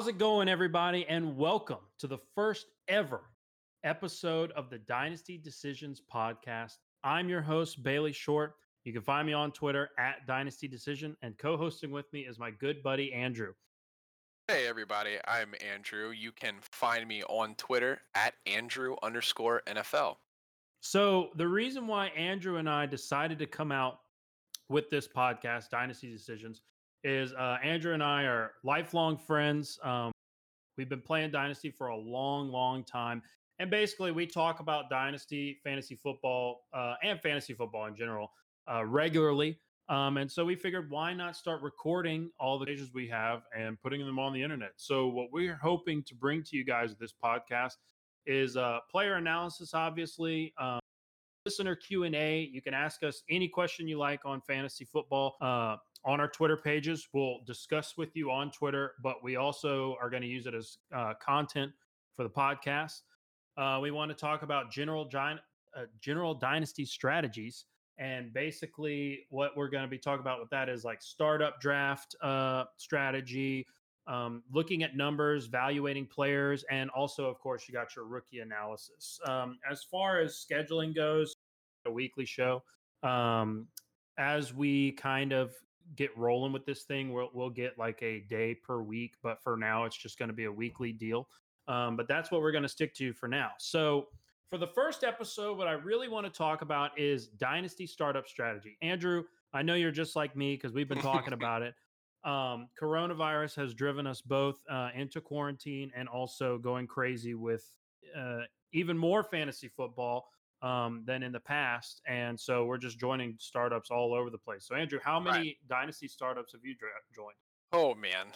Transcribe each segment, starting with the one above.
How's it going, everybody? And welcome to the first ever episode of the Dynasty Decisions podcast. I'm your host, Bailey Short. You can find me on Twitter at Dynasty Decision, and co hosting with me is my good buddy, Andrew. Hey, everybody. I'm Andrew. You can find me on Twitter at Andrew underscore NFL. So, the reason why Andrew and I decided to come out with this podcast, Dynasty Decisions, is uh, Andrew and I are lifelong friends. Um, we've been playing Dynasty for a long, long time. And basically, we talk about Dynasty, fantasy football, uh, and fantasy football in general uh, regularly. Um, and so we figured, why not start recording all the pages we have and putting them on the internet? So what we're hoping to bring to you guys this podcast is uh, player analysis, obviously, um, listener Q and A. You can ask us any question you like on fantasy football. Uh, on our Twitter pages. We'll discuss with you on Twitter, but we also are going to use it as uh, content for the podcast. Uh, we want to talk about general giant, uh, general dynasty strategies, and basically what we're going to be talking about with that is like startup draft uh, strategy, um, looking at numbers, valuating players, and also, of course, you got your rookie analysis. Um, as far as scheduling goes, a weekly show. Um, as we kind of get rolling with this thing, we'll we'll get like a day per week. But for now, it's just going to be a weekly deal. Um, but that's what we're going to stick to for now. So for the first episode, what I really want to talk about is dynasty startup strategy. Andrew, I know you're just like me because we've been talking about it. Um, coronavirus has driven us both uh, into quarantine and also going crazy with uh, even more fantasy football um, than in the past. And so we're just joining startups all over the place. So, Andrew, how many right. dynasty startups have you dra- joined? Oh, man.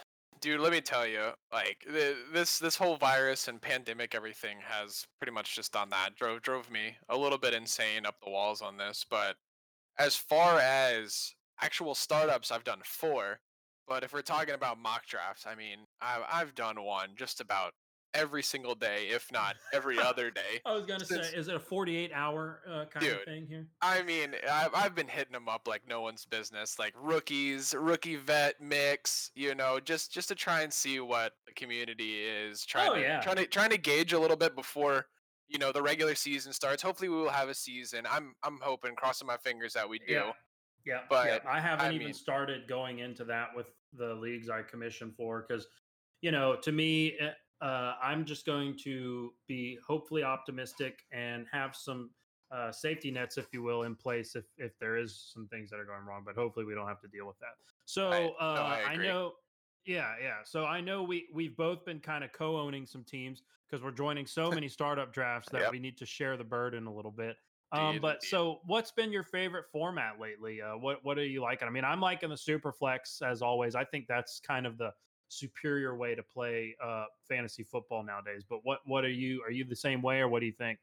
Dude, let me tell you, like the, this this whole virus and pandemic, everything has pretty much just done that. drove drove me a little bit insane up the walls on this. But as far as actual startups, I've done four. But if we're talking about mock drafts, I mean, I've, I've done one just about every single day, if not every other day. I was gonna Since, say, is it a forty-eight hour uh, kind dude, of thing here? I mean, I've, I've been hitting them up like no one's business, like rookies, rookie vet mix, you know, just just to try and see what the community is trying oh, to yeah. trying to trying to gauge a little bit before you know the regular season starts. Hopefully, we will have a season. I'm I'm hoping, crossing my fingers that we do. Yeah. Yeah, but yeah. I haven't I even mean, started going into that with the leagues I commission for because, you know, to me, eh, uh, I'm just going to be hopefully optimistic and have some uh, safety nets, if you will, in place if if there is some things that are going wrong. But hopefully, we don't have to deal with that. So I, no, I, uh, I know. Yeah, yeah. So I know we we've both been kind of co-owning some teams because we're joining so many startup drafts that yep. we need to share the burden a little bit. Um, but so, what's been your favorite format lately? Uh, what what are you liking? I mean, I'm liking the super flex as always. I think that's kind of the superior way to play uh, fantasy football nowadays. But what what are you? Are you the same way, or what do you think?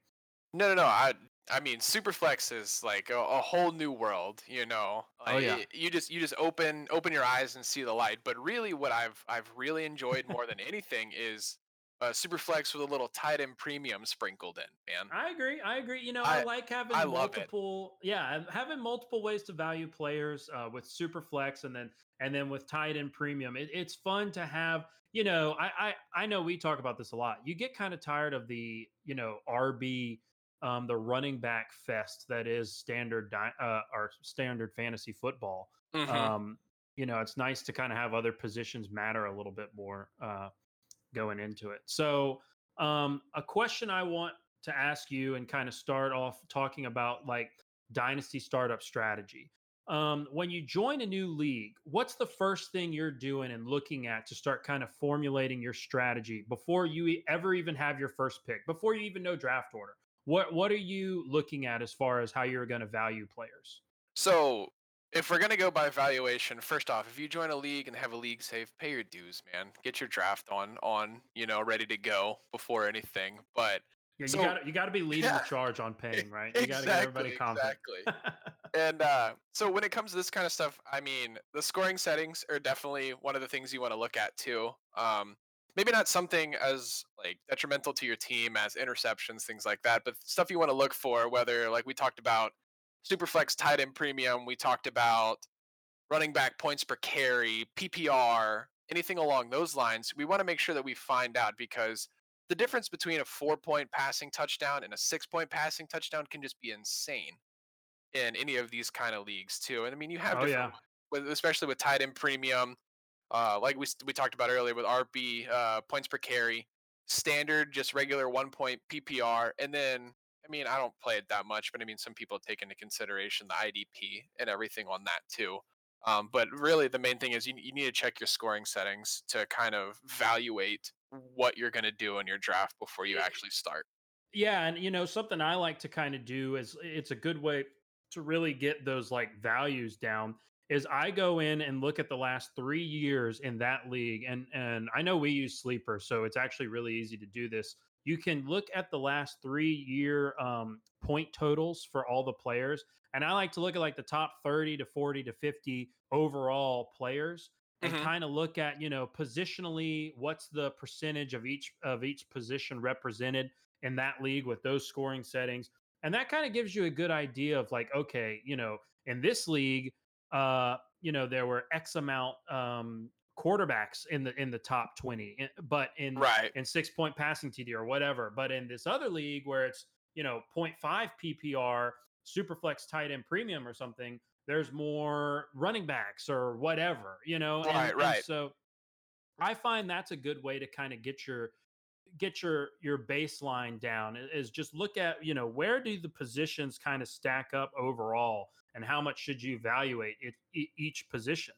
No, no, no. I I mean, Superflex is like a, a whole new world. You know, like, oh yeah. You just you just open open your eyes and see the light. But really, what I've I've really enjoyed more than anything is uh, Superflex with a little tight end premium sprinkled in, man. I agree. I agree. You know, I, I like having I multiple. Yeah, having multiple ways to value players uh, with Superflex, and then and then with tight end premium. It, it's fun to have. You know, I, I I know we talk about this a lot. You get kind of tired of the you know RB. Um, the running back fest that is standard di- uh, our standard fantasy football. Mm-hmm. Um, you know, it's nice to kind of have other positions matter a little bit more. Uh, going into it. So, um, a question I want to ask you and kind of start off talking about like dynasty startup strategy. Um, when you join a new league, what's the first thing you're doing and looking at to start kind of formulating your strategy before you ever even have your first pick, before you even know draft order? What what are you looking at as far as how you're going to value players? So if we're gonna go by valuation, first off, if you join a league and have a league safe, pay your dues, man. Get your draft on on, you know, ready to go before anything. But yeah, so, you got you got to be leading yeah, the charge on paying, right? You got to get everybody confident. Exactly. and uh, so when it comes to this kind of stuff, I mean, the scoring settings are definitely one of the things you want to look at too. Um, maybe not something as like detrimental to your team as interceptions, things like that, but stuff you want to look for, whether like we talked about Superflex tight end premium, we talked about running back points per carry, PPR, anything along those lines, we want to make sure that we find out because the difference between a four point passing touchdown and a six point passing touchdown can just be insane in any of these kind of leagues too. And I mean, you have Oh yeah. with, especially with tight end premium, uh, like we we talked about earlier with RB uh, points per carry, standard just regular one point PPR, and then mean I don't play it that much, but I mean some people take into consideration the IDP and everything on that too. Um, but really, the main thing is you, you need to check your scoring settings to kind of evaluate what you're going to do in your draft before you actually start. Yeah, and you know something I like to kind of do is it's a good way to really get those like values down is I go in and look at the last 3 years in that league and and I know we use sleeper so it's actually really easy to do this. You can look at the last 3 year um, point totals for all the players and I like to look at like the top 30 to 40 to 50 overall players and Mhm. kind of look at, you know, positionally what's the percentage of each of each position represented in that league with those scoring settings. And that kind of gives you a good idea of like, okay, you know, in this league, uh, you know, there were X amount um quarterbacks in the in the top 20, eh, but in Right. in six point passing TD or whatever. But in this other league where it's, you know, 0.5 PPR, Superflex tight end premium or something, there's more running backs or whatever, you know. And, Right, and right. so I find that's a good way to kind of get your get your your baseline down is just look at you know where do the positions kind of stack up overall and how much should you evaluate it, each position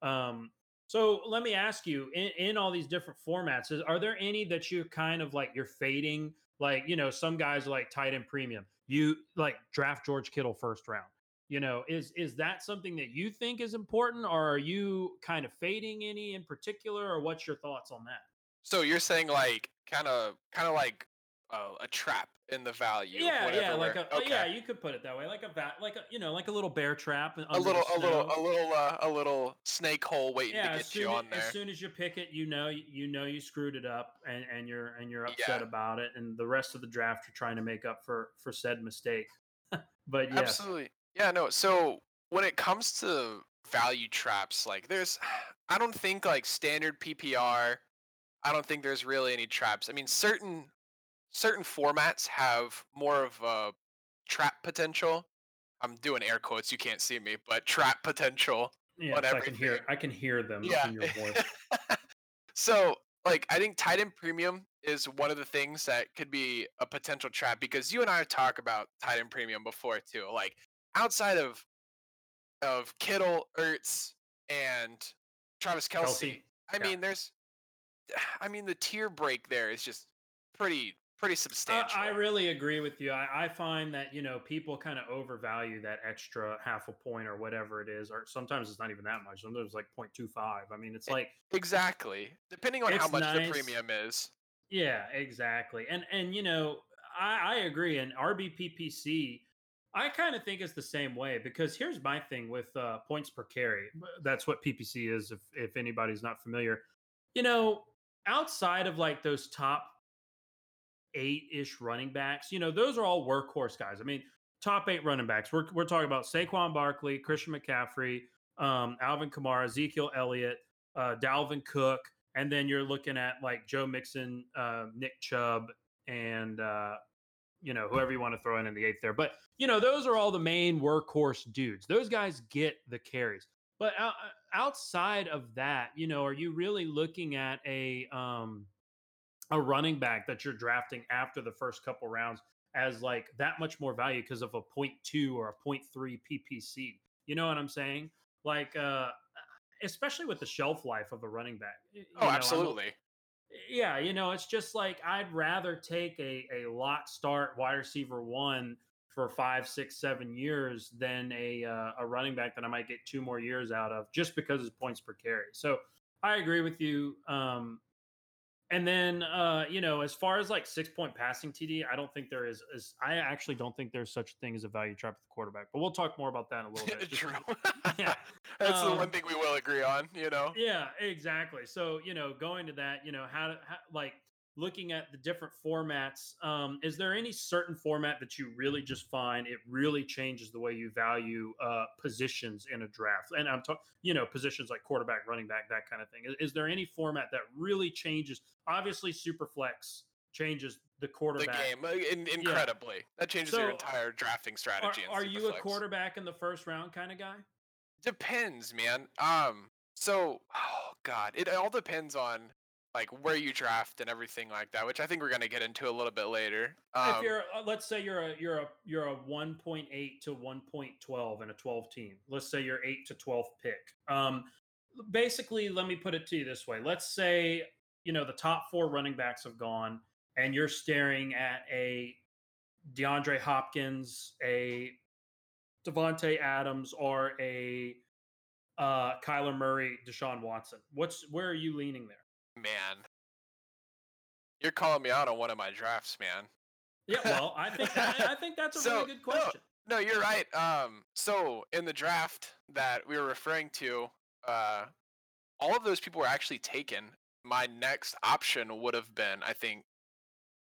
um so let me ask you in, in all these different formats is, are there any that you're kind of like you're fading? Like you know some guys are like tight end premium. You like draft george kittle first round. You know is is that something that you think is important or are you kind of fading any in particular or what's your thoughts on that? So you're saying like kind of kind of like uh, a trap in the value. Yeah, whatever yeah, like a oh, yeah, you could put it that way, like a va- like a you know, like a little bear trap. a little a little a little uh, a little snake hole waiting yeah, to as get you on there. as soon as you pick it, you know you know you screwed it up, and and you're and you're upset Yeah. about it, and the rest of the draft you're trying to make up for for said mistake. but yes, Absolutely. Yeah, no. So when it comes to value traps, like there's I don't think like standard PPR, I don't think there's really any traps. I mean, certain certain formats have more of a trap potential. I'm doing air quotes, you can't see me, but trap potential on I can hear. I can hear them Yeah. in your voice. so, like, I think tight end premium is one of the things that could be a potential trap because you and I have talked about tight end premium before too. Like, outside of of Kittle, Ertz, and Travis Kelsey, Kelce, I yeah. mean, there's, I mean, the tier break there is just pretty pretty substantial. I really agree with you. I, I find that you know people kind of overvalue that extra half a point or whatever it is, or sometimes it's not even that much. Sometimes it's like 0.25. I mean, it's like exactly, depending on how much nice. the premium is. Yeah, exactly. And and you know, I, I agree. And RBPPC, I kind of think it's the same way because here's my thing with uh, points per carry. That's what PPC is. If if anybody's not familiar, you know, outside of like those top eight ish running backs, you know, those are all workhorse guys. I mean, top eight running backs. We're we're talking about Saquon Barkley, Christian McCaffrey, um, Alvin Kamara, Ezekiel Elliott, uh, Dalvin Cook, and then you're looking at like Joe Mixon, uh, Nick Chubb, and uh, you know whoever you want to throw in in the eighth there. But you know those are all the main workhorse dudes. Those guys get the carries. But outside of that, you know, are you really looking at a um, a running back that you're drafting after the first couple rounds as like that much more value because of a 0.2 or a 0.3 PPC? You know what I'm saying? Like, uh, especially with the shelf life of a running back. you Oh, know, I'm absolutely. yeah, you know, it's just like I'd rather take a a lot start wide receiver one for five, six, seven years than a uh, a running back that I might get two more years out of just because it's points per carry. So I agree with you. Um, and then uh, you know, as far as like six point passing TD, I don't think there is. is I actually don't think there's such a thing as a value trap at the quarterback. But we'll talk more about that in a little bit. True. yeah, That's the Um, one thing we will agree on. You know. yeah, exactly. So you know, going to that, you know, how to how, like looking at the different formats. Um, is there any certain format that you really just find it really changes the way you value uh, positions in a draft? And I'm talking, you know, positions like quarterback, running back, that kind of thing. Is, is there any format that really changes? Obviously, Superflex changes the The quarterback. game uh, in, incredibly. That changes So, your entire drafting strategy. in are you a quarterback in the first round kind of guy? Depends, man. Um, so oh god, it all depends on like where you draft and everything like that, which I think we're gonna get into a little bit later. Um, if you're uh, let's say you're a you're a you're a 1.8 to 1.12 in a 12 team. Let's say you're 8 to 12 pick. Um basically let me put it to you this way. Let's say you know the top four running backs have gone and you're staring at a DeAndre Hopkins a Davante Adams or a uh Kyler Murray Deshaun Watson. What's where are you leaning there man, you're calling me out on one of my drafts, man. yeah well I think I, I think that's a So, really good no, question No, you're right. Um, so in the draft that we were referring to, uh, all of those people were actually taken. My next option would have been, I think,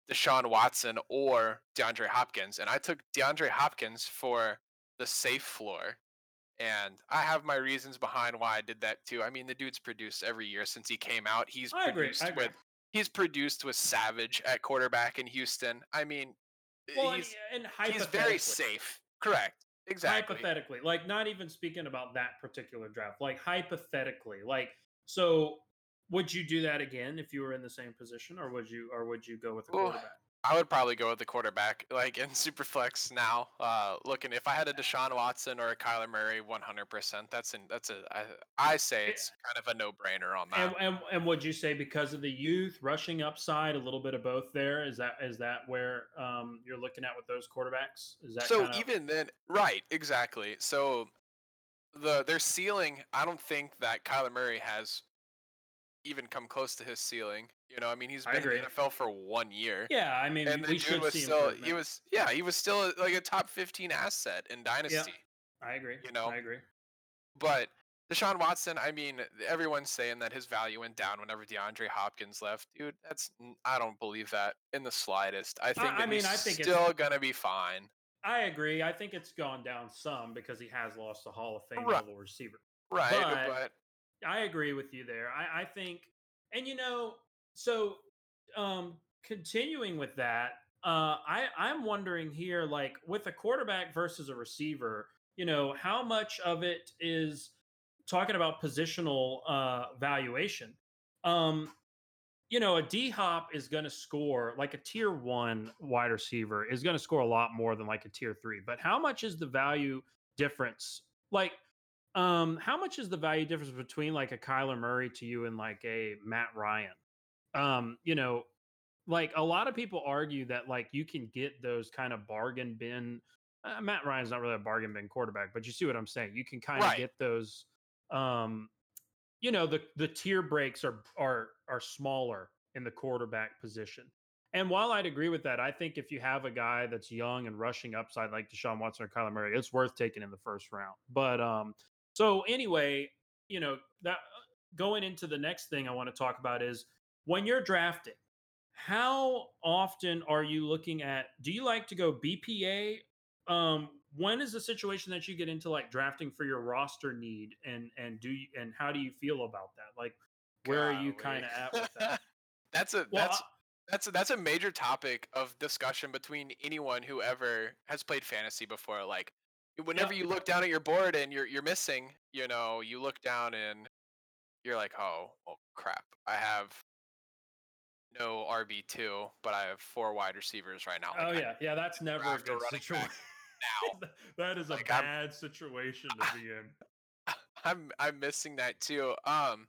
Deshaun Watson or DeAndre Hopkins, and I took DeAndre Hopkins for the safe floor. And I have my reasons behind why I did that too. I mean, the dude's produced every year since he came out. He's I produced agree. with he's produced with Savage at quarterback in Houston. I mean, well he's and, and he's very safe. Correct. Exactly. hypothetically like not even speaking about that particular draft like hypothetically like so would you do that again if you were in the same position or would you or would you go with a Ooh, quarterback I would probably go with the quarterback, like in Superflex now. Uh, looking if I had a Deshaun Watson or a Kyler Murray, 100%. That's an that's a I, I say it's kind of a no brainer on that. and, and and would you say because of the youth rushing upside a little bit of both there is that is that where um you're looking at with those quarterbacks is that so kinda, even then, right? Exactly. So the their ceiling, I don't think that Kyler Murray has even come close to his ceiling. You know, I mean, he's been in the NFL for one year. yeah i mean And the dude was still he was yeah he was still uh, like a top 15 asset in dynasty i agree you know, i agree But Deshaun Watson, I mean, everyone's saying that his value went down whenever DeAndre Hopkins left. Dude, that's I don't believe that in the slightest. I think I that mean, I think it's- still gonna be fine. i agree i think it's gone down some because he has lost a hall of fame Right. level receiver Right, But- but, I agree with you there. I, I think, and you know, so um, continuing with that, uh, I I'm wondering here, like with a quarterback versus a receiver, you know, how much of it is talking about positional uh, valuation. Um, you know, a D hop is going to score like a tier one wide receiver is going to score a lot more than like a tier three. But how much is the value difference? Like, um, how much is the value difference between like a Kyler Murray to you and like a Matt Ryan? Um, you know, like a lot of people argue that like you can get those kind of bargain bin. Uh, Matt Ryan's not really a bargain bin quarterback, but you see what I'm saying. You can kind of Right. get those. Um, you know, the the tier breaks are are are smaller in the quarterback position. And while I'd agree with that, I think if you have a guy that's young and rushing upside like Deshaun Watson or Kyler Murray, it's worth taking in the first round. But um, so anyway, you know that going into the next thing I want to talk about is when you're drafting, how often are you looking at? Do you like to go BPA? Um, when is the situation that you get into like drafting for your roster need, and and do you, and how do you feel about that? Like, where are you kind of at with that? that's a Well, that's that's a, that's a major topic of discussion between anyone who ever has played fantasy before. Like, whenever you look down at your board and you're you're missing, you know, you look down and you're like, oh, well, crap, I have no RB two, but I have four wide receivers right now. Oh Like, I yeah, yeah. That's never a good situation. now. that is a Like, I'm- bad situation to be in. I'm I'm missing that too. Um,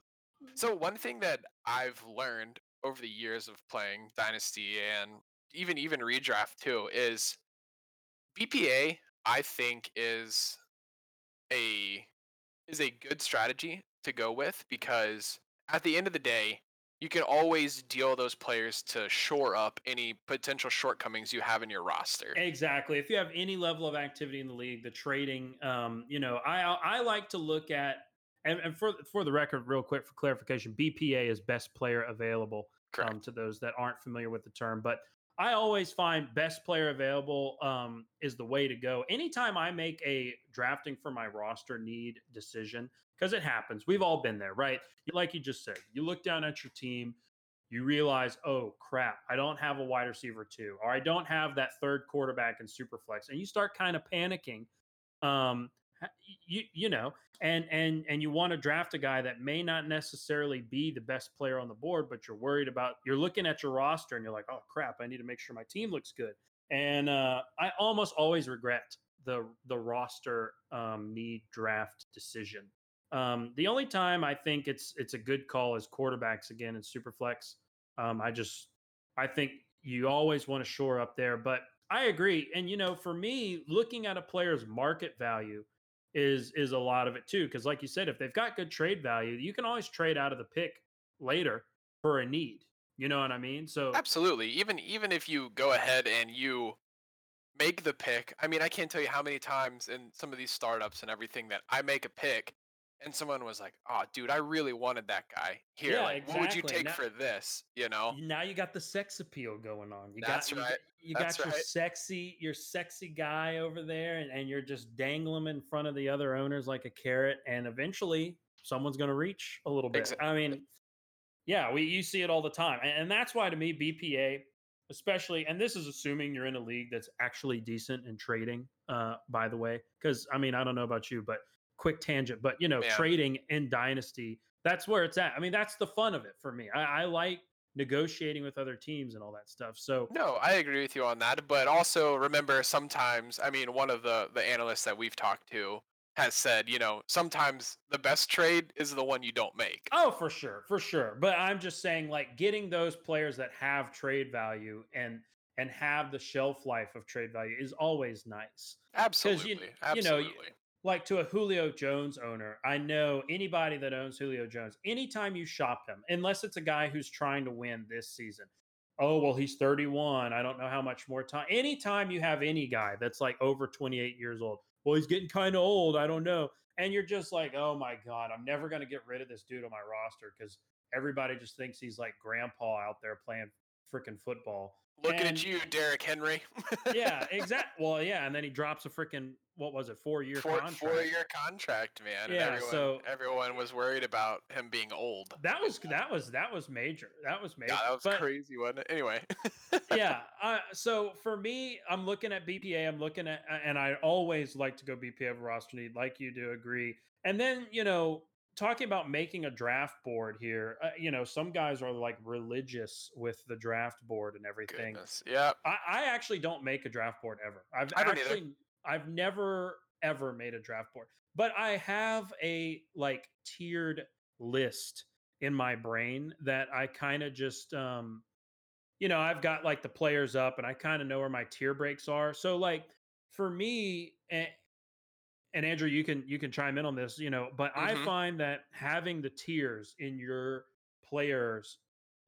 so one thing that I've learned over the years of playing Dynasty and even even redraft too is BPA. I think is a is a good strategy to go with because at the end of the day, you can always deal those players to shore up any potential shortcomings you have in your roster. Exactly. If you have any level of activity in the league, the trading, um, you know, I I like to look at and, and for for the record, real quick for clarification, BPA is best player available um, to those that aren't familiar with the term. But I always find best player available um, is the way to go. Anytime I make a drafting for my roster need decision, because it happens, we've all been there, right? Like you just said, you look down at your team, you realize, oh crap, I don't have a wide receiver two, or I don't have that third quarterback in Superflex, and you start kind of panicking. Um, you you know and and and you want to draft a guy that may not necessarily be the best player on the board but you're worried about you're looking at your roster and you're like oh crap i need to make sure my team looks good. And uh, i almost always regret the the roster um, need draft decision. Um, the only time i think it's it's a good call is quarterbacks again in superflex. Um, i just i think you always want to shore up there but I agree. And you know, for me, looking at a player's market value is is a lot of it too. Because like you said, if they've got good trade value, you can always trade out of the pick later for a need. You know what I mean? So absolutely. Even even if you go ahead and you make the pick, I mean, I can't tell you how many times in some of these startups and everything that I make a pick and someone was like, "Oh, dude, I really wanted that guy here. Yeah, like, exactly. what would you take now, for this?" You know. Now you got the sex appeal going on. You That's got right. you, you got your right. sexy your sexy guy over there, and, and you're just dangling in front of the other owners like a carrot, and eventually someone's going to reach a little bit. Exactly. I mean, yeah, we you see it all the time, and, and that's why to me BPA. Especially, and this is assuming you're in a league that's actually decent in trading. Uh, by the way, because I mean, I don't know about you, but quick tangent, but you know, trading in Dynasty, that's where it's at. I mean, that's the fun of it for me. I, I like negotiating with other teams and all that stuff. So no, I agree with you on that. But also remember, sometimes I mean, one of the the analysts that we've talked to has said, you know, sometimes the best trade is the one you don't make. Oh, for sure, for sure. But I'm just saying, like, getting those players that have trade value and and have the shelf life of trade value is always nice. Absolutely, you, absolutely. You know, like to a Julio Jones owner, I know anybody that owns Julio Jones, anytime you shop him, unless it's a guy who's trying to win this season. Oh, well, he's 31. I don't know how much more time. Anytime you have any guy that's like over 28 years old, well, he's getting kind of old. I don't know. And you're just like, oh my God, I'm never going to get rid of this dude on my roster because everybody just thinks he's like grandpa out there playing freaking football. Looking and, at you, Derrick Henry. yeah, exactly. Well, yeah, and then he drops a freaking what was it, four year four, contract? Four year contract, man. Yeah, everyone, so everyone was worried about him being old. That was that was that was major. That was major. Yeah, that was but, crazy, wasn't it? Anyway. yeah. Uh, so for me, I'm looking at BPA. I'm looking at, and I always like to go BPA over roster need, like you do. Agree. And then you know, talking about making a draft board here, uh, you know, some guys are like religious with the draft board and everything. Goodness. Yeah. I, I, actually don't make a draft board ever. I've I actually either. I've never ever made a draft board, but I have a like tiered list in my brain that I kind of just um you know, I've got like the players up and I kind of know where my tier breaks are. So like for me and, and Andrew, you can you can chime in on this, you know, but mm-hmm. I find that having the tiers in your players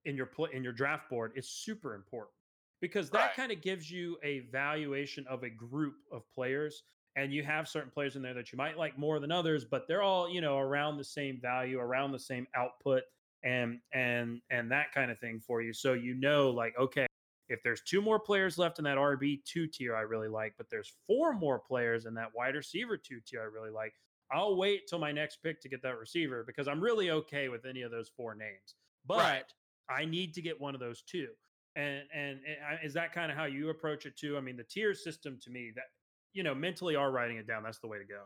in your play in your draft board is super important because that right. kind of gives you a valuation of a group of players and you have certain players in there that you might like more than others but they're all you know around the same value around the same output and and and that kind of thing for you so you know like okay if there's two more players left in that RB2 tier I really like but there's four more players in that wide receiver 2 tier I really like I'll wait till my next pick to get that receiver because I'm really okay with any of those four names. But right. I need to get one of those two. And and, and is that kind of how you approach it too? I mean the tier system to me that you know mentally are writing it down. That's the way to go.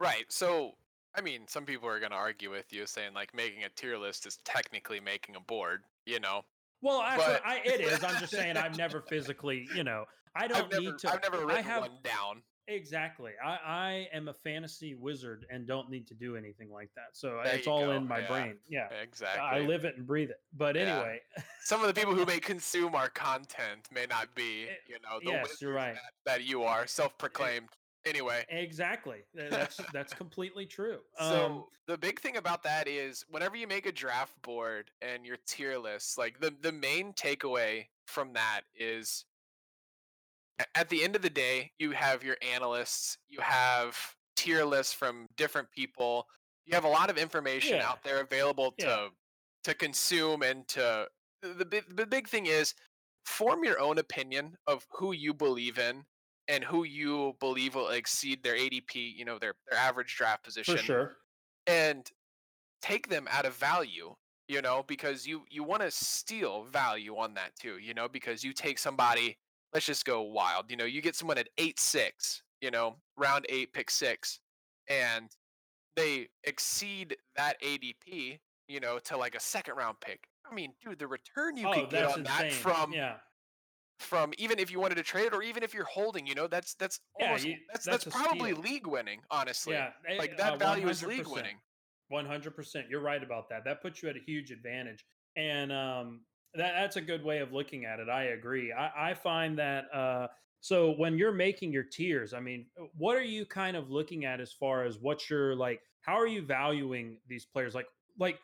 Right. So i mean some people are going to argue with you saying like making a tier list is technically making a board you know well actually but... I, it is i'm just saying i've never physically you know i don't never, need to i've never written I have, one down Exactly. I, I am a fantasy wizard and don't need to do anything like that. So there it's all go. in my yeah. brain. Yeah. Exactly. I live it and breathe it. But anyway. Yeah. Some of the people who may consume our content may not be, eh, you know, the yes, you're right. That, that you are, self proclaimed anyway. Exactly. That's that's completely true. So Um, the big thing about that is whenever you make a draft board and your tier lists, like the the main takeaway from that is at the end of the day, you have your analysts, you have tier lists from different people. You have a lot of information Yeah. out there available to Yeah. to consume and to the the big thing is form your own opinion of who you believe in and who you believe will exceed their ADP, you know, their their average draft position for sure. and take them out of value you know because you you want to steal value on that too you know because you take somebody let's just go wild you know you get someone at 8-6 you know round 8 pick 6 and they exceed that ADP you know to like a second round pick i mean dude the return you oh, could get on insane. that from yeah. From even if you wanted to trade it or even if you're holding you know that's that's Yeah, almost you- that's that's that's, probably steal. league winning honestly Yeah. eh, like uh, that value is league winning One hundred percent. You're right about that. That puts you at a huge advantage, and um, that that's a good way of looking at it. I agree. I, I find that uh, so when you're making your tiers, I mean, uh, what are you kind of looking at as far as what's your like? How are you valuing these players? Like, like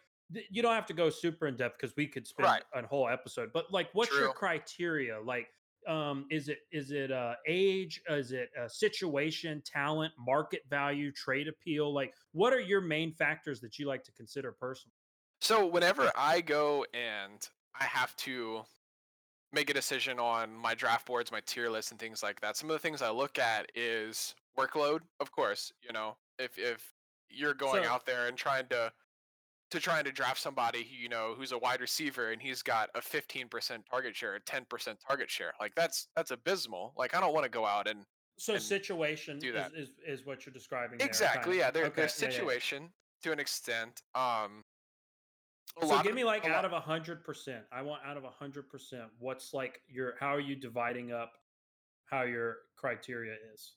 you don't have to go super in depth because we could spend Right. a whole episode. But like, what's your criteria? Like, um is it is it uh age is it a situation talent market value trade appeal like what are your main factors that you like to consider personally So whenever I go and I have to make a decision on my draft boards, my tier list, and things like that, some of the things I look at is workload. Of course, you know, if if you're going So- out there and trying to to trying to draft somebody who you know who's a wide receiver and he's got a 15% target share, a 10% target share, like that's that's abysmal. Like I don't want to go out and so And situation do is, that. is is what you're describing there, exactly, kind yeah, their Okay, their yeah, yeah, yeah. situation to an extent. Um, so give me like out of a hundred percent i want out of a hundred percent what's like your how are you dividing up how your criteria is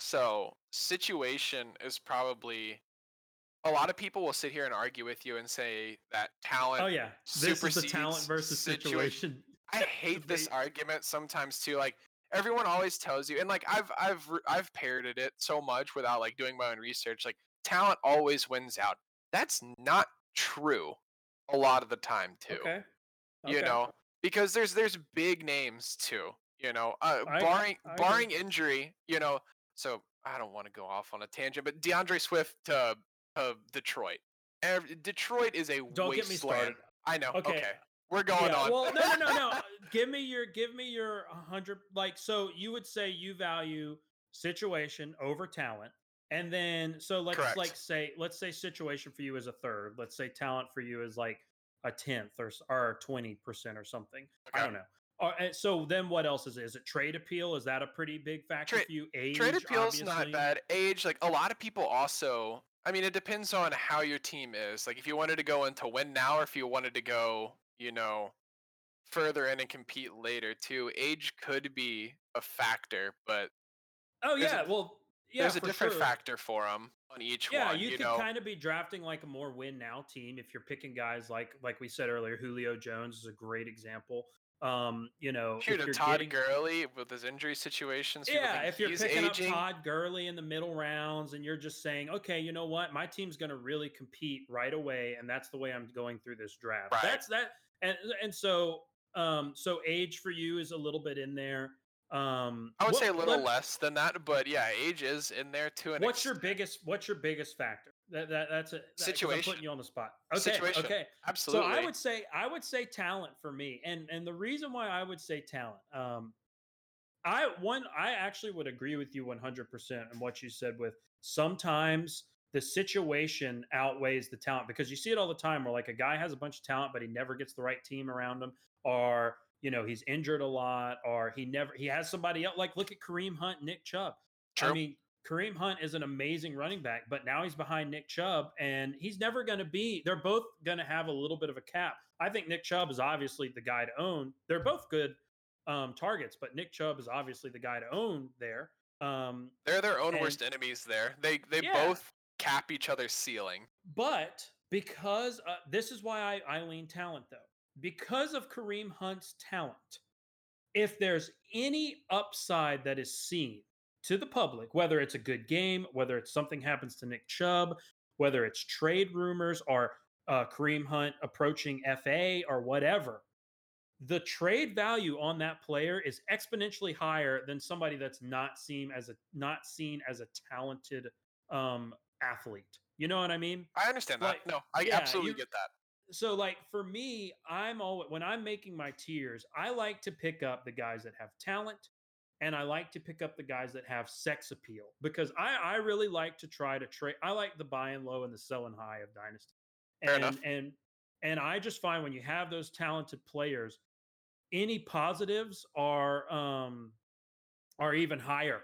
So, situation is probably a lot of people will sit here and argue with you and say that talent. oh yeah this is the talent versus situa- situation I hate this argument sometimes too. Like everyone always tells you, and like I've I've I've parroted it so much without like doing my own research. Like talent always wins out. That's not true. A lot of the time too. okay You Okay. know, because there's there's big names too. You know, uh, I- barring I barring injury. You know, so I don't want to go off on a tangent, but D'Andre Swift to uh, Detroit. Ev- Detroit is a don't get me wasteland. started I know. Okay. Okay. We're going Yeah, on. Well, no, no, no, no. give me your, give me your hundred. Like, so you would say you value situation over talent, and then so let's Correct. like say, let's say situation for you is a third. Let's say talent for you is like a tenth or or twenty percent or something. I don't know. Or, so then what else is it? Is it trade appeal? Is that a pretty big factor Trade- for you? Age, Trade appeal's obviously. not bad. Age, like a lot of people also. I mean, it depends on how your team is. Like, if you wanted to go into win now, or if you wanted to go, you know, further in and compete later too. Age could be a factor, but Oh there's a- yeah, well, yeah, there's a different sure. factor for them on each Yeah, one. you, You, could know, kind of be drafting like a more win now team if you're picking guys like like we said earlier. Julio Jones is a great example. Um, you know, if shoot you're Todd getting- Gurley with his injury situations. yeah, if you're picking aging. up Todd Gurley in the middle rounds and you're just saying, okay, you know what, my team's going to really compete right away, and that's the way I'm going through this draft. Right. That's that, and and so um, so age for you is a little bit in there. Um, I would what- say a little less than that, but yeah, age is in there too. What's your biggest? What's your biggest factor? That, that that's a 'cause I'm Situation. putting you on the spot. Okay, Situation. okay. Absolutely. So I would say I would say talent for me, and and the reason why I would say talent, um, I one I actually would agree with you one hundred percent on what you said. With sometimes the situation outweighs the talent because you see it all the time where like a guy has a bunch of talent but he never gets the right team around him, or you know he's injured a lot, or he never he has somebody else. Like look at Kareem Hunt, Nick Chubb. I mean, Kareem Hunt is an amazing running back, but now he's behind Nick Chubb, and he's never going to be. They're both going to have a little bit of a cap. I think Nick Chubb is obviously the guy to own. They're both good um, targets, but Nick Chubb is obviously the guy to own there. Um, They're their own and- worst enemies there. They they Yeah. both cap each other's ceiling. but because uh, this is why I, I lean talent though, because of Kareem Hunt's talent, if there's any upside that is seen to the public, whether it's a good game, whether it's something happens to Nick Chubb, whether it's trade rumors or uh, Kareem Hunt approaching FA or whatever, the trade value on that player is exponentially higher than somebody that's not seen as a not seen as a talented um, athlete. You know what I mean? I understand that. Like, no, I yeah, absolutely you- get that. so like for me i'm always when i'm making my tiers i like to pick up the guys that have talent and i like to pick up the guys that have sex appeal because i i really like to try to trade i like the buying low and the selling high of dynasty. And and and i just find when you have those talented players any positives are um are even higher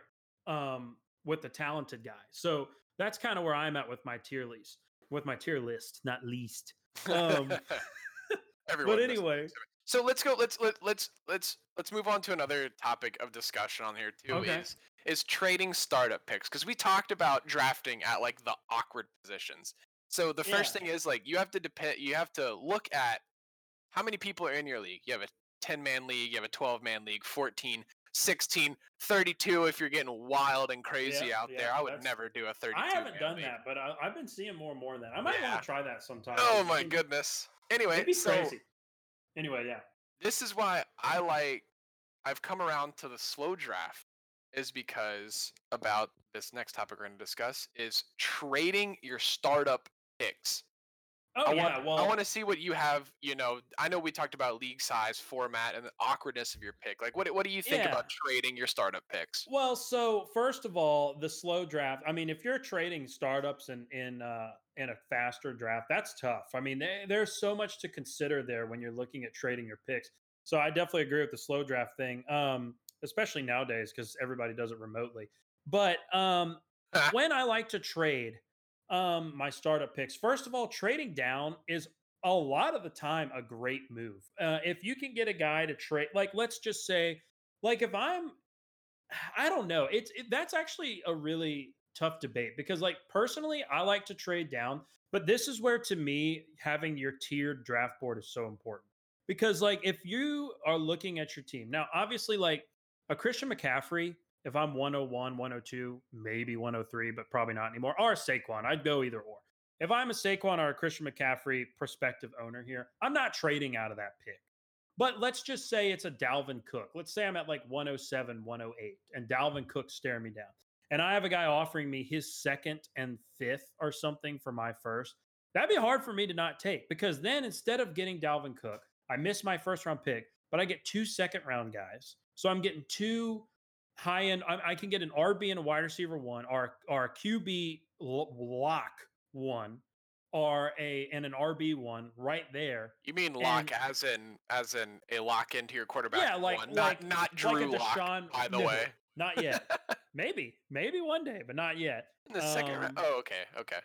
um with the talented guys so that's kind of where i'm at with my tier list with my tier list not least. Um, but anyway, So let's go. Let's let, let's let's let's move on to another topic of discussion on here too. Okay. Is is trading startup picks because we talked about drafting at like the awkward positions. So the first Yeah. thing is like you have to depend. You have to look at how many people are in your league. You have a 10 man league. You have a 12 man league. 14, 16, 32 if you're getting wild and crazy Yeah, out yeah, there. I would never do a 32. I haven't done league. that, but I, I've been seeing more and more of that. I might want to try that sometime. Oh my goodness. Anyway, It'd be so crazy. Anyway, yeah. this is why I like I've come around to the slow draft is because about this next topic we're going to discuss is trading your startup picks. Oh I yeah. want, well, I want to see what you have. You know, I know we talked about league size, format, and the awkwardness of your pick. Like, what what do you think Yeah. about trading your startup picks? Well, so first of all, the slow draft. I mean, if you're trading startups in in uh, in a faster draft, that's tough. I mean, there- there's so much to consider there when you're looking at trading your picks. So I definitely agree with the slow draft thing, um, especially nowadays because everybody does it remotely. But um, when I like to trade um, my startup picks, first of all, trading down is a lot of the time a great move. Uh, if you can get a guy to trade, like let's just say, like if I'm I don't know. It's it, that's actually a really tough debate because, like, personally, I like to trade down, but this is where, to me, having your tiered draft board is so important because, like, if you are looking at your team now, obviously, like a Christian McCaffrey, if I'm 101, 102, maybe 103, but probably not anymore, or a Saquon, I'd go either or. If I'm a Saquon or a Christian McCaffrey prospective owner here, I'm not trading out of that pick. But let's just say it's a Dalvin Cook. Let's say I'm at like 107, 108, and Dalvin Cook's staring me down. And I have a guy offering me his second and fifth or something for my first. That'd be hard for me to not take because then instead of getting Dalvin Cook, I miss my first round pick, but I get two second round guys. So I'm getting two high end. I, I can get an RB and a wide receiver one, or, or a QB lock one, or a and an RB one right there. You mean lock And- as in as in a lock into your quarterback? Yeah, like- one, like- not not like Drew lock. By the no, way, Not yet. maybe, maybe one day, but not yet. in the second round. Um, Oh, okay, okay.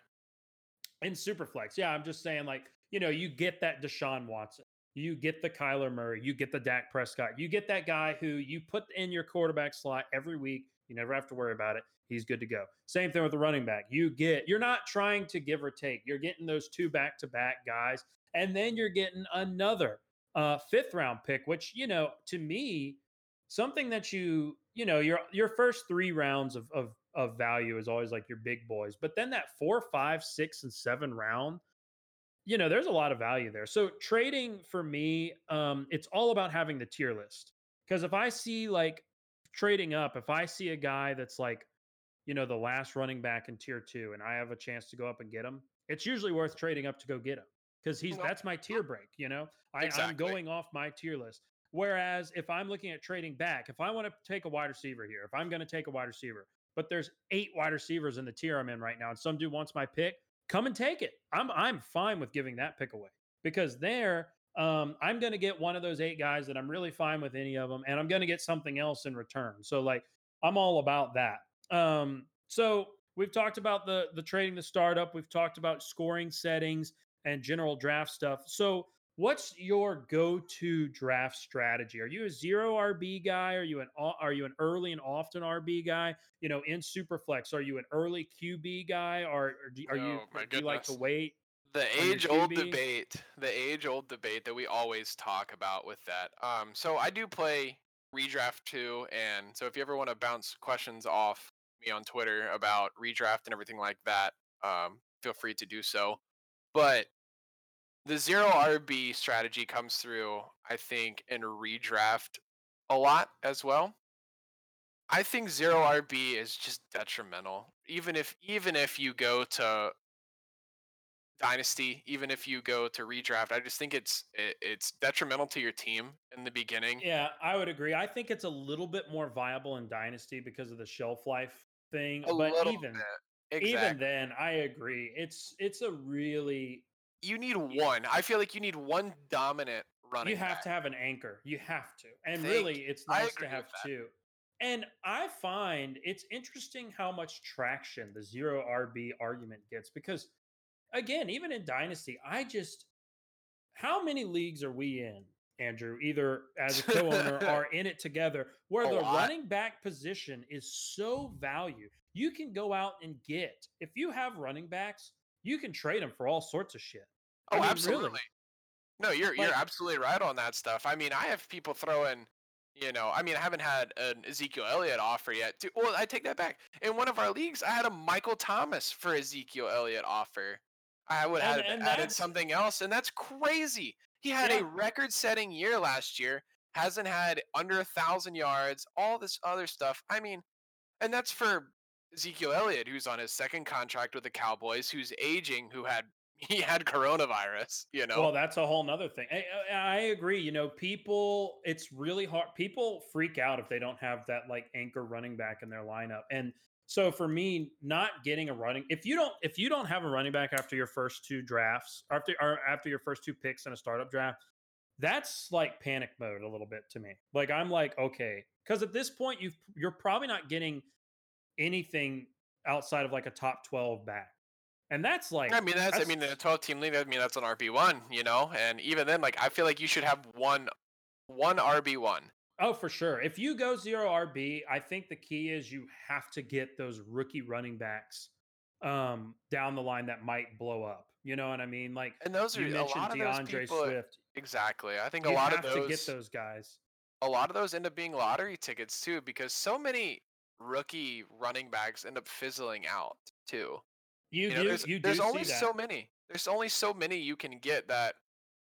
in Superflex. Yeah, I'm just saying, like, you know, you get that Deshaun Watson, you get the Kyler Murray, you get the Dak Prescott, you get that guy who you put in your quarterback slot every week. You never have to worry about it. He's good to go. Same thing with the running back. You get, you're not trying to give or take. You're getting those two back to back guys, and then you're getting another uh, fifth round pick, which, you know, to me, something that you, you know, your your first three rounds of of of value is always like your big boys, but then that four, five, six, and seven round, you know, there's a lot of value there. So trading for me, um, it's all about having the tier list. Because if I see like trading up, if I see a guy that's like, you know, the last running back in tier two, and I have a chance to go up and get him, it's usually worth trading up to go get him because he's Well, that's my tier break. You know, I, I'm going off my tier list. Whereas if I'm looking at trading back, if I want to take a wide receiver here, if I'm going to take a wide receiver, but there's eight wide receivers in the tier I'm in right now, and some dude wants my pick, come and take it. I'm I'm fine with giving that pick away because there um, I'm going to get one of those eight guys that I'm really fine with any of them, and I'm going to get something else in return. So like I'm all about that. Um, so we've talked about the the trading the startup. We've talked about scoring settings and general draft stuff. So what's your go-to draft strategy? Are you a zero RB guy? Are you an are you an early and often RB guy? You know, in Superflex, are you an early QB guy, or, or do, are you Oh, my do you like to wait? The age old debate, the age old debate that we always talk about with that. Um, so I do play redraft too, and so if you ever want to bounce questions off me on Twitter about redraft and everything like that, um, feel free to do so. But the zero RB strategy comes through, I think, in redraft a lot as well. I think zero RB is just detrimental. Even if even if you go to dynasty, even if you go to redraft, I just think it's it, it's detrimental to your team in the beginning. Yeah, I would agree. I think it's a little bit more viable in dynasty because of the shelf life thing. A but even bit. even then, I agree. It's it's a really You need one. I feel like you need one dominant running. you have back. to have an anchor. You have to. And really, it's nice to have two. And I find it's interesting how much traction the zero RB argument gets because, again, even in Dynasty, I just, how many leagues are we in, Andrew, either as a co owner or in it together, where A the lot. running back position is so valued? You can go out and get, if you have running backs, you can trade them for all sorts of shit. Oh, I Oh, mean, really. absolutely. No, you're you're absolutely right on that stuff. I mean, I have people throwing, you know, I mean, I haven't had an Ezekiel Elliott offer yet. Dude, well, I take that back. In one of our leagues, I had a Michael Thomas for Ezekiel Elliott offer. I would have and added something else, and that's crazy. He had Yeah. a record-setting year last year. Hasn't had under a thousand yards. All this other stuff. I mean, and that's for Ezekiel Elliott, who's on his second contract with the Cowboys, who's aging, who had he had coronavirus. You know. Well, that's a whole nother thing. I, I agree. You know, people, it's really hard. People freak out if they don't have that like anchor running back in their lineup. And so for me, not getting a running, if you don't, if you don't have a running back after your first two drafts, after or after your first two picks in a startup draft, that's like panic mode a little bit to me. Like I'm like, okay, because at this point, you've you're probably not getting anything outside of like a top twelve back, and that's like I mean, that's, I mean, a 12 team league, I mean, that's an RB1, you know? And even then, like, I feel like you should have one, one RB1. Oh, for sure. If you go zero RB, I think the key is you have to get those rookie running backs um, down the line that might blow up. You know what I mean? Like And those are you a mentioned lot of those D'Andre people. Swift. Exactly. I think You a lot have of to get those guys. a lot of those end up being lottery tickets too, because so many rookie running backs end up fizzling out too. You, You know, do. there's, you there's only so many. There's only so many you can get that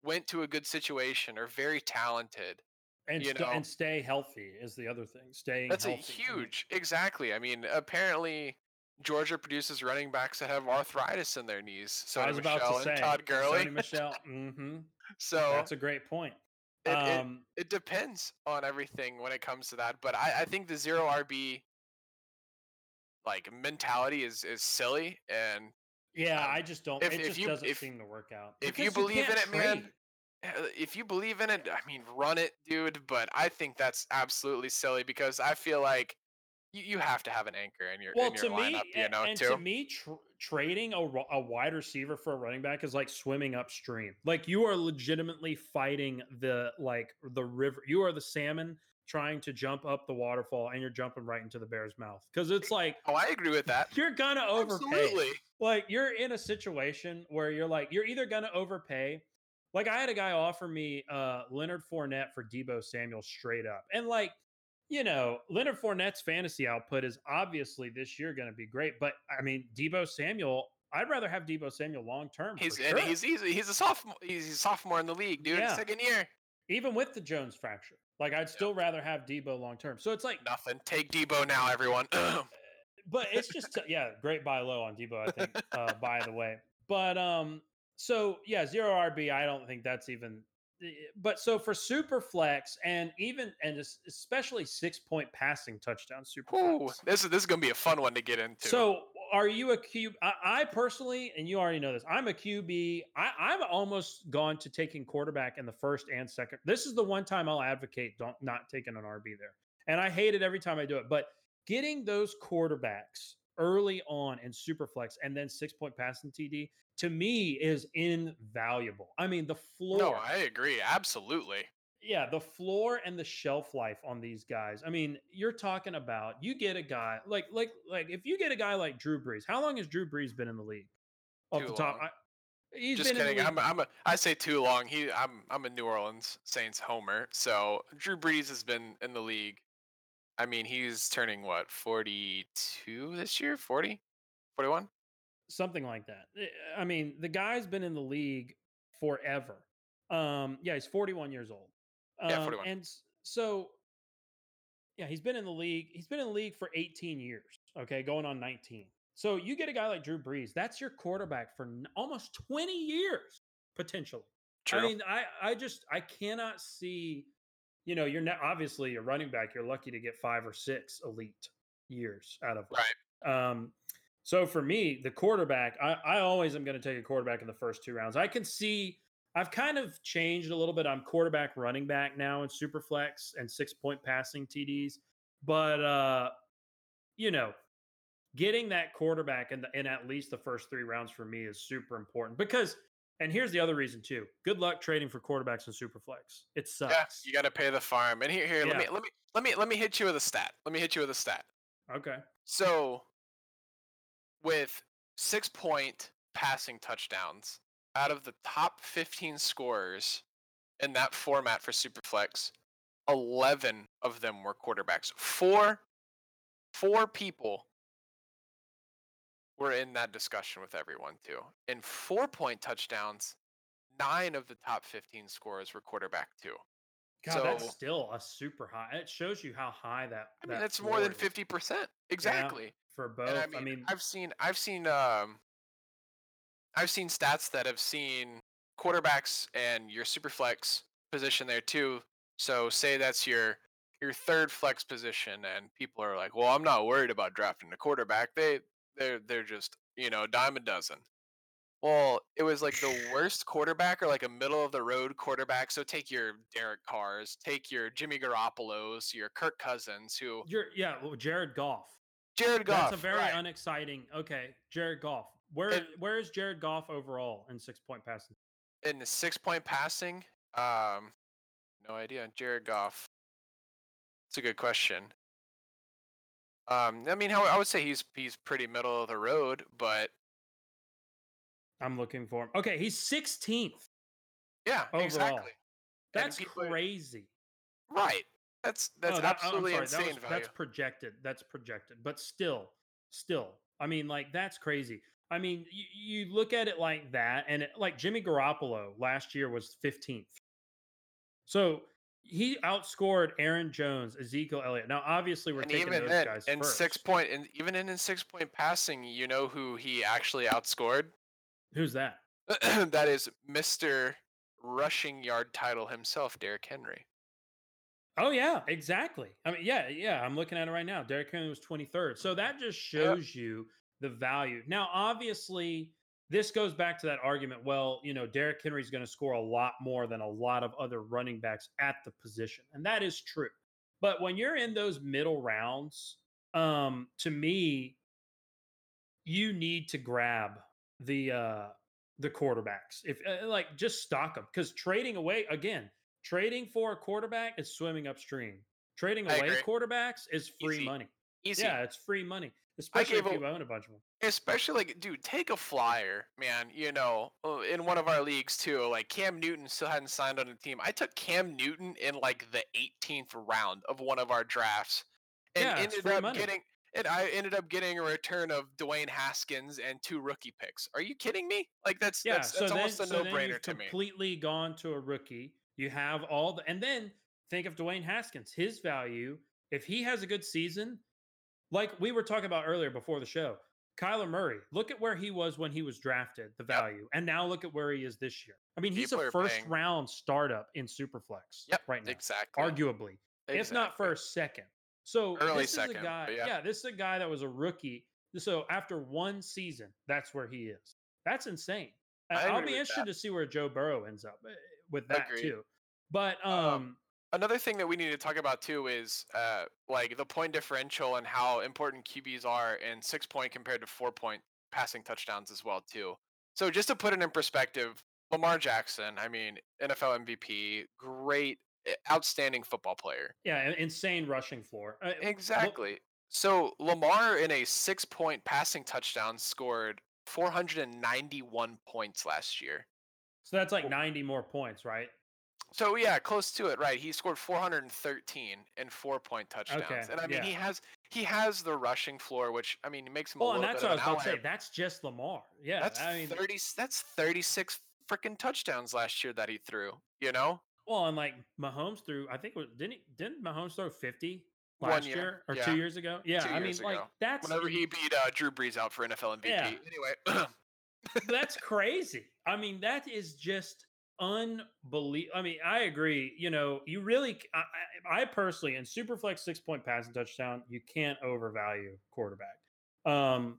went to a good situation or very talented. and, you st- know. and stay healthy is the other thing. Staying healthy That's a healthy. I huge, exactly. I mean, apparently Georgia produces running backs that have arthritis in their knees. So I was about Michel to say and Todd Gurley. Sony Michel. hmm so That's a great point. it, it, Um, it depends on everything when it comes to that. But I, I think the zero RB like mentality is is silly and yeah, um, I just don't. if- it just you- doesn't if- seem to work out. if you believe in it, man, trade. uh, if you believe in it, I mean, run it, dude. But I think that's absolutely silly because I feel like you, you have to have an anchor in your Well, in your to lineup, me, you know, and too. to me, tr- trading a, a wide receiver for a running back is like swimming upstream. Like you are legitimately fighting the like the river. You are the salmon trying to jump up the waterfall, and you're jumping right into the bear's mouth because it's like oh, I agree with that. you're gonna overpay. Absolutely. Like you're in a situation where you're like you're either gonna overpay. Like I had a guy offer me uh Leonard Fournette for Deebo Samuel straight up, and like you know Leonard Fournette's fantasy output is obviously this year to be great, but I mean Deebo Samuel, I'd rather have Deebo Samuel long term. He's sure. he's he's he's a sophomore. He's a sophomore in the league, dude. Yeah. Second year. even with the Jones fracture. Like I'd still rather have Deebo long term. So it's like Nothing. Take Deebo now, everyone. but it's just t- yeah, great buy low on Deebo, I think. Uh, by the way, but um, so yeah, zero RB. I don't think that's even. eh, But so for super flex and even and especially six point passing touchdown super Ooh, flex. this is this is gonna be a fun one to get into. So are you a Q? I, I personally, and you already know this, I'm a QB. I, I'm almost gone to taking quarterback in the first and second. This is the one time I'll advocate don't not taking an RB there, and I hate it every time I do it. But getting those quarterbacks early on in Superflex and then six point passing TD to me is invaluable. I mean, the floor. no, I agree. Absolutely. Yeah, the floor and the shelf life on these guys. I mean, you're talking about you get a guy like like like if you get a guy like Drew Brees. How long has Drew Brees been in the league? Off Too the top, long. He's Just been in the kidding. I'm a, I'm a I say too long. He I'm I'm a New Orleans Saints homer. So Drew Brees has been in the league. I mean, he's turning what 42 this year? 40? 41? something like that. Eh, I mean, the guy's been in the league forever. Um, yeah, he's 41 years old. Um, Yeah, 41. And so, yeah, he's been in the league. He's been in the league for 18 years. Okay, going on 19. So you get a guy like Drew Brees. That's your quarterback for n- almost 20 years potentially. True. I mean, I I just I cannot see. You know, you're not obviously a running back. You're lucky to get five or six elite years out of it. right. Um, so for me, the quarterback, I, I always am going to take a quarterback in the first two rounds. I can see I've kind of changed a little bit. I'm quarterback running back now in super flex and six point passing TDs. But uh, you know, getting that quarterback in the in at least the first three rounds for me is super important because and here's the other reason too. Good luck trading for quarterbacks in super flex. It sucks. Yeah, you got to pay the farm. And here here let me let me let me let me hit you with a stat. Let me hit you with a stat. okay. So, with six point passing touchdowns, out of the top 15 scorers in that format for Superflex, 11 of them were quarterbacks. Four, four people were in that discussion with everyone too. In four point touchdowns, nine of the top 15 scorers were quarterback too. God, that's still a super high. It shows you how high that. I mean, that that's more than 50%. Exactly. for both. I mean, I've seen I've seen um I've seen stats that have seen quarterbacks and your super flex position there too. So say that's your your third flex position and people are like, "Well, I'm not worried about drafting a quarterback. They they're they're just, you know, dime a dozen." Well, it was like the worst quarterback or like a middle of the road quarterback. So take your Derek Carrs, take your Jimmy Garoppolo's, your Kirk Cousins, who you're yeah, well, Jared Goff. Jared Goff. That's a very right. unexciting. Okay, Jared Goff. Where And- where is Jared Goff overall in six point passing? in the six point passing, um, no idea. Jared Goff. It's a good question. Um, I mean, how I would say he's he's pretty middle of the road, but I'm looking for him. Okay, he's 16th. yeah, Overall. exactly. That's people crazy. Right. That's that's Oh, that- absolutely sorry, that insane was- value. That's projected. That's projected. But still, still, I mean, like that's crazy. I mean, you, you look at it like that, and it, like Jimmy Garoppolo last year was 15th. So he outscored Aaron Jones, Ezekiel Elliott. Now, obviously, we're and taking even those then, guys in first. six point, and even in, in six point passing, you know who he actually outscored? Who's that? that is Mister rushing yard title himself, Derrick Henry. Oh yeah, exactly. I mean, yeah, yeah. I'm looking at it right now. Derrick Henry was 23rd. So that just shows you the value. Now, obviously, this goes back to that argument. Well, you know, Derrick Henry's going to score a lot more than a lot of other running backs at the position, and that is true. But when you're in those middle rounds, um, to me, you need to grab the uh the quarterbacks. If uh, like just stock them because trading away again, trading for a quarterback is swimming upstream. Trading away quarterbacks is free Easy. money. Easy. Yeah, it's free money, especially gave if a- you own a bunch of them. especially like dude take a flyer man you know uh, in one of our leagues too like cam newton still hadn't signed on a team i took cam newton in like the 18th round of one of our drafts and Yeah, ended up money. getting and i ended up getting a return of dwayne haskins and two rookie picks are you kidding me like that's Yeah, that's, so that's then, almost a so no-brainer you've to me completely gone to a rookie. You have all the, and then think of Dwayne Haskins. His value, if he has a good season, like we were talking about earlier before the show, Kyler Murray. Look at where he was when he was drafted, the Yep. value, and now look at where he is this year. I mean, he's People a first paying- round startup in Superflex yep right now, exactly arguably, if not Exactly. first, second. So Early this second, is a guy. yeah. yeah, this is a guy that was a rookie. So after one season, that's where he is. That's insane. I'll be interested to see where Joe Burrow ends up eh, with that Agreed. too. But Um, um, another thing that we need to talk about too is uh, like the point differential and how important QBs are in six point compared to four point passing touchdowns as well too. So just to put it in perspective, Lamar Jackson, I mean NFL MVP, great, eh, outstanding football player. yeah, insane rushing floor. Uh, Exactly. So Lamar in a six point passing touchdown scored 491 points last year. So that's like 90 more points, right? So yeah, close to it, right? He scored 413 and four point touchdowns, Okay, and I mean yeah. he has he has the rushing floor, which I mean makes him Well, a and that's bit what I was about to say. That's just Lamar. Yeah. That's I mean, 30. That's 36 freaking touchdowns last year that he threw. You know, well, and like Mahomes threw, I think it was didn't he, didn't Mahomes throw 50 last year, year or yeah. two years ago? Yeah. Two I mean, years like that's whenever he beat uh, Drew Brees out for NFL MVP. Yeah. Anyway, that's crazy. I mean, that is just unbelievable. I mean, I agree. You know, you really, I personally, in Superflex six point passing touchdown, you can't overvalue quarterback. Um,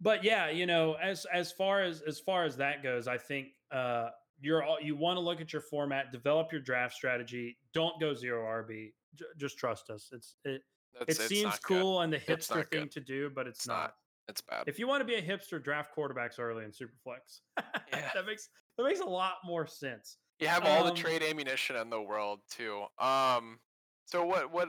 but yeah, you know, as as far as as far as that goes, I think uh, you're all you want to look at your format, develop your draft strategy. Don't go zero RB. J- just trust us. It's it. It That's- it's seems not good. cool and the hipster thing good. to do, but it's, It's not. not. It's bad. If you want to be a hipster, draft quarterbacks early in Superflex. Yeah. that makes that makes a lot more sense. You have all the Um, trade ammunition in the world too. Um, so what what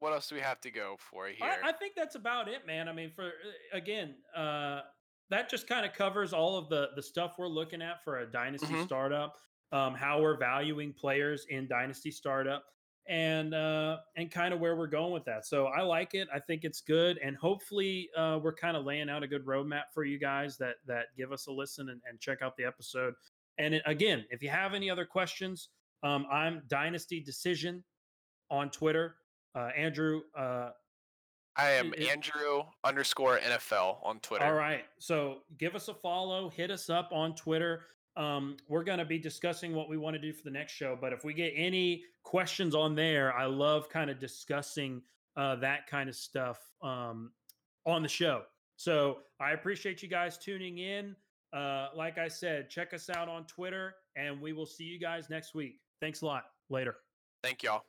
what else do we have to go for here? I, I think that's about it, man. I mean, for uh, again, uh, that just kind of covers all of the the stuff we're looking at for a dynasty Mhm. startup. Um, how we're valuing players in dynasty startup, and uh, and kind of where we're going with that. So I like it. I think it's good, and hopefully uh, we're kind of laying out a good roadmap for you guys that that give us a listen and, and check out the episode. And it, again, if you have any other questions, um, I'm Dynasty Decision on Twitter. Uh, Andrew, uh, I am it- it- Andrew underscore NFL on Twitter. All right. So give us a follow, hit us up on Twitter. Um, we're going to be discussing what we want to do for the next show. But if we get any questions on there, I love kind of discussing uh, that kind of stuff um, on the show. So I appreciate you guys tuning in. Uh, like I said, check us out on Twitter, and we will see you guys next week. Thanks a lot. Later. Thank y'all.